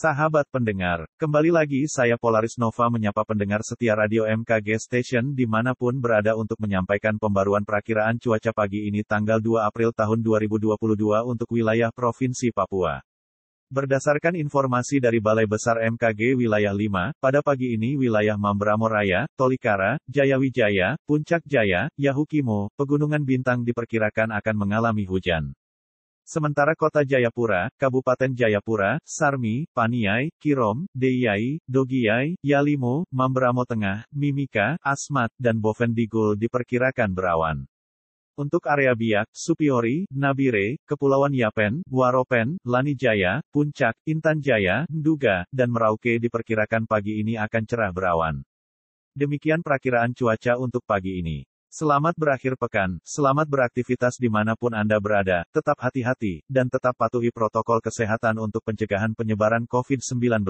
Sahabat pendengar, kembali lagi saya Polaris Nova menyapa pendengar setia radio MKG Station di mana pun berada untuk menyampaikan pembaruan perakiraan cuaca pagi ini tanggal 2 April tahun 2022 untuk wilayah Provinsi Papua. Berdasarkan informasi dari Balai Besar MKG Wilayah 5, pada pagi ini wilayah Mamberamo Raya, Tolikara, Jayawijaya, Puncak Jaya, Yahukimo, Pegunungan Bintang diperkirakan akan mengalami hujan. Sementara kota Jayapura, Kabupaten Jayapura, Sarmi, Paniai, Kirom, Deyai, Dogiyai, Yalimo, Mamberamo Tengah, Mimika, Asmat, dan Bovendigul diperkirakan berawan. Untuk area Biak, Supiori, Nabire, Kepulauan Yapen, Waropen, Lanijaya, Puncak, Intan Jaya, Nduga, dan Merauke diperkirakan pagi ini akan cerah berawan. Demikian perakiraan cuaca untuk pagi ini. Selamat berakhir pekan, selamat beraktivitas di mana pun Anda berada, tetap hati-hati, dan tetap patuhi protokol kesehatan untuk pencegahan penyebaran COVID-19.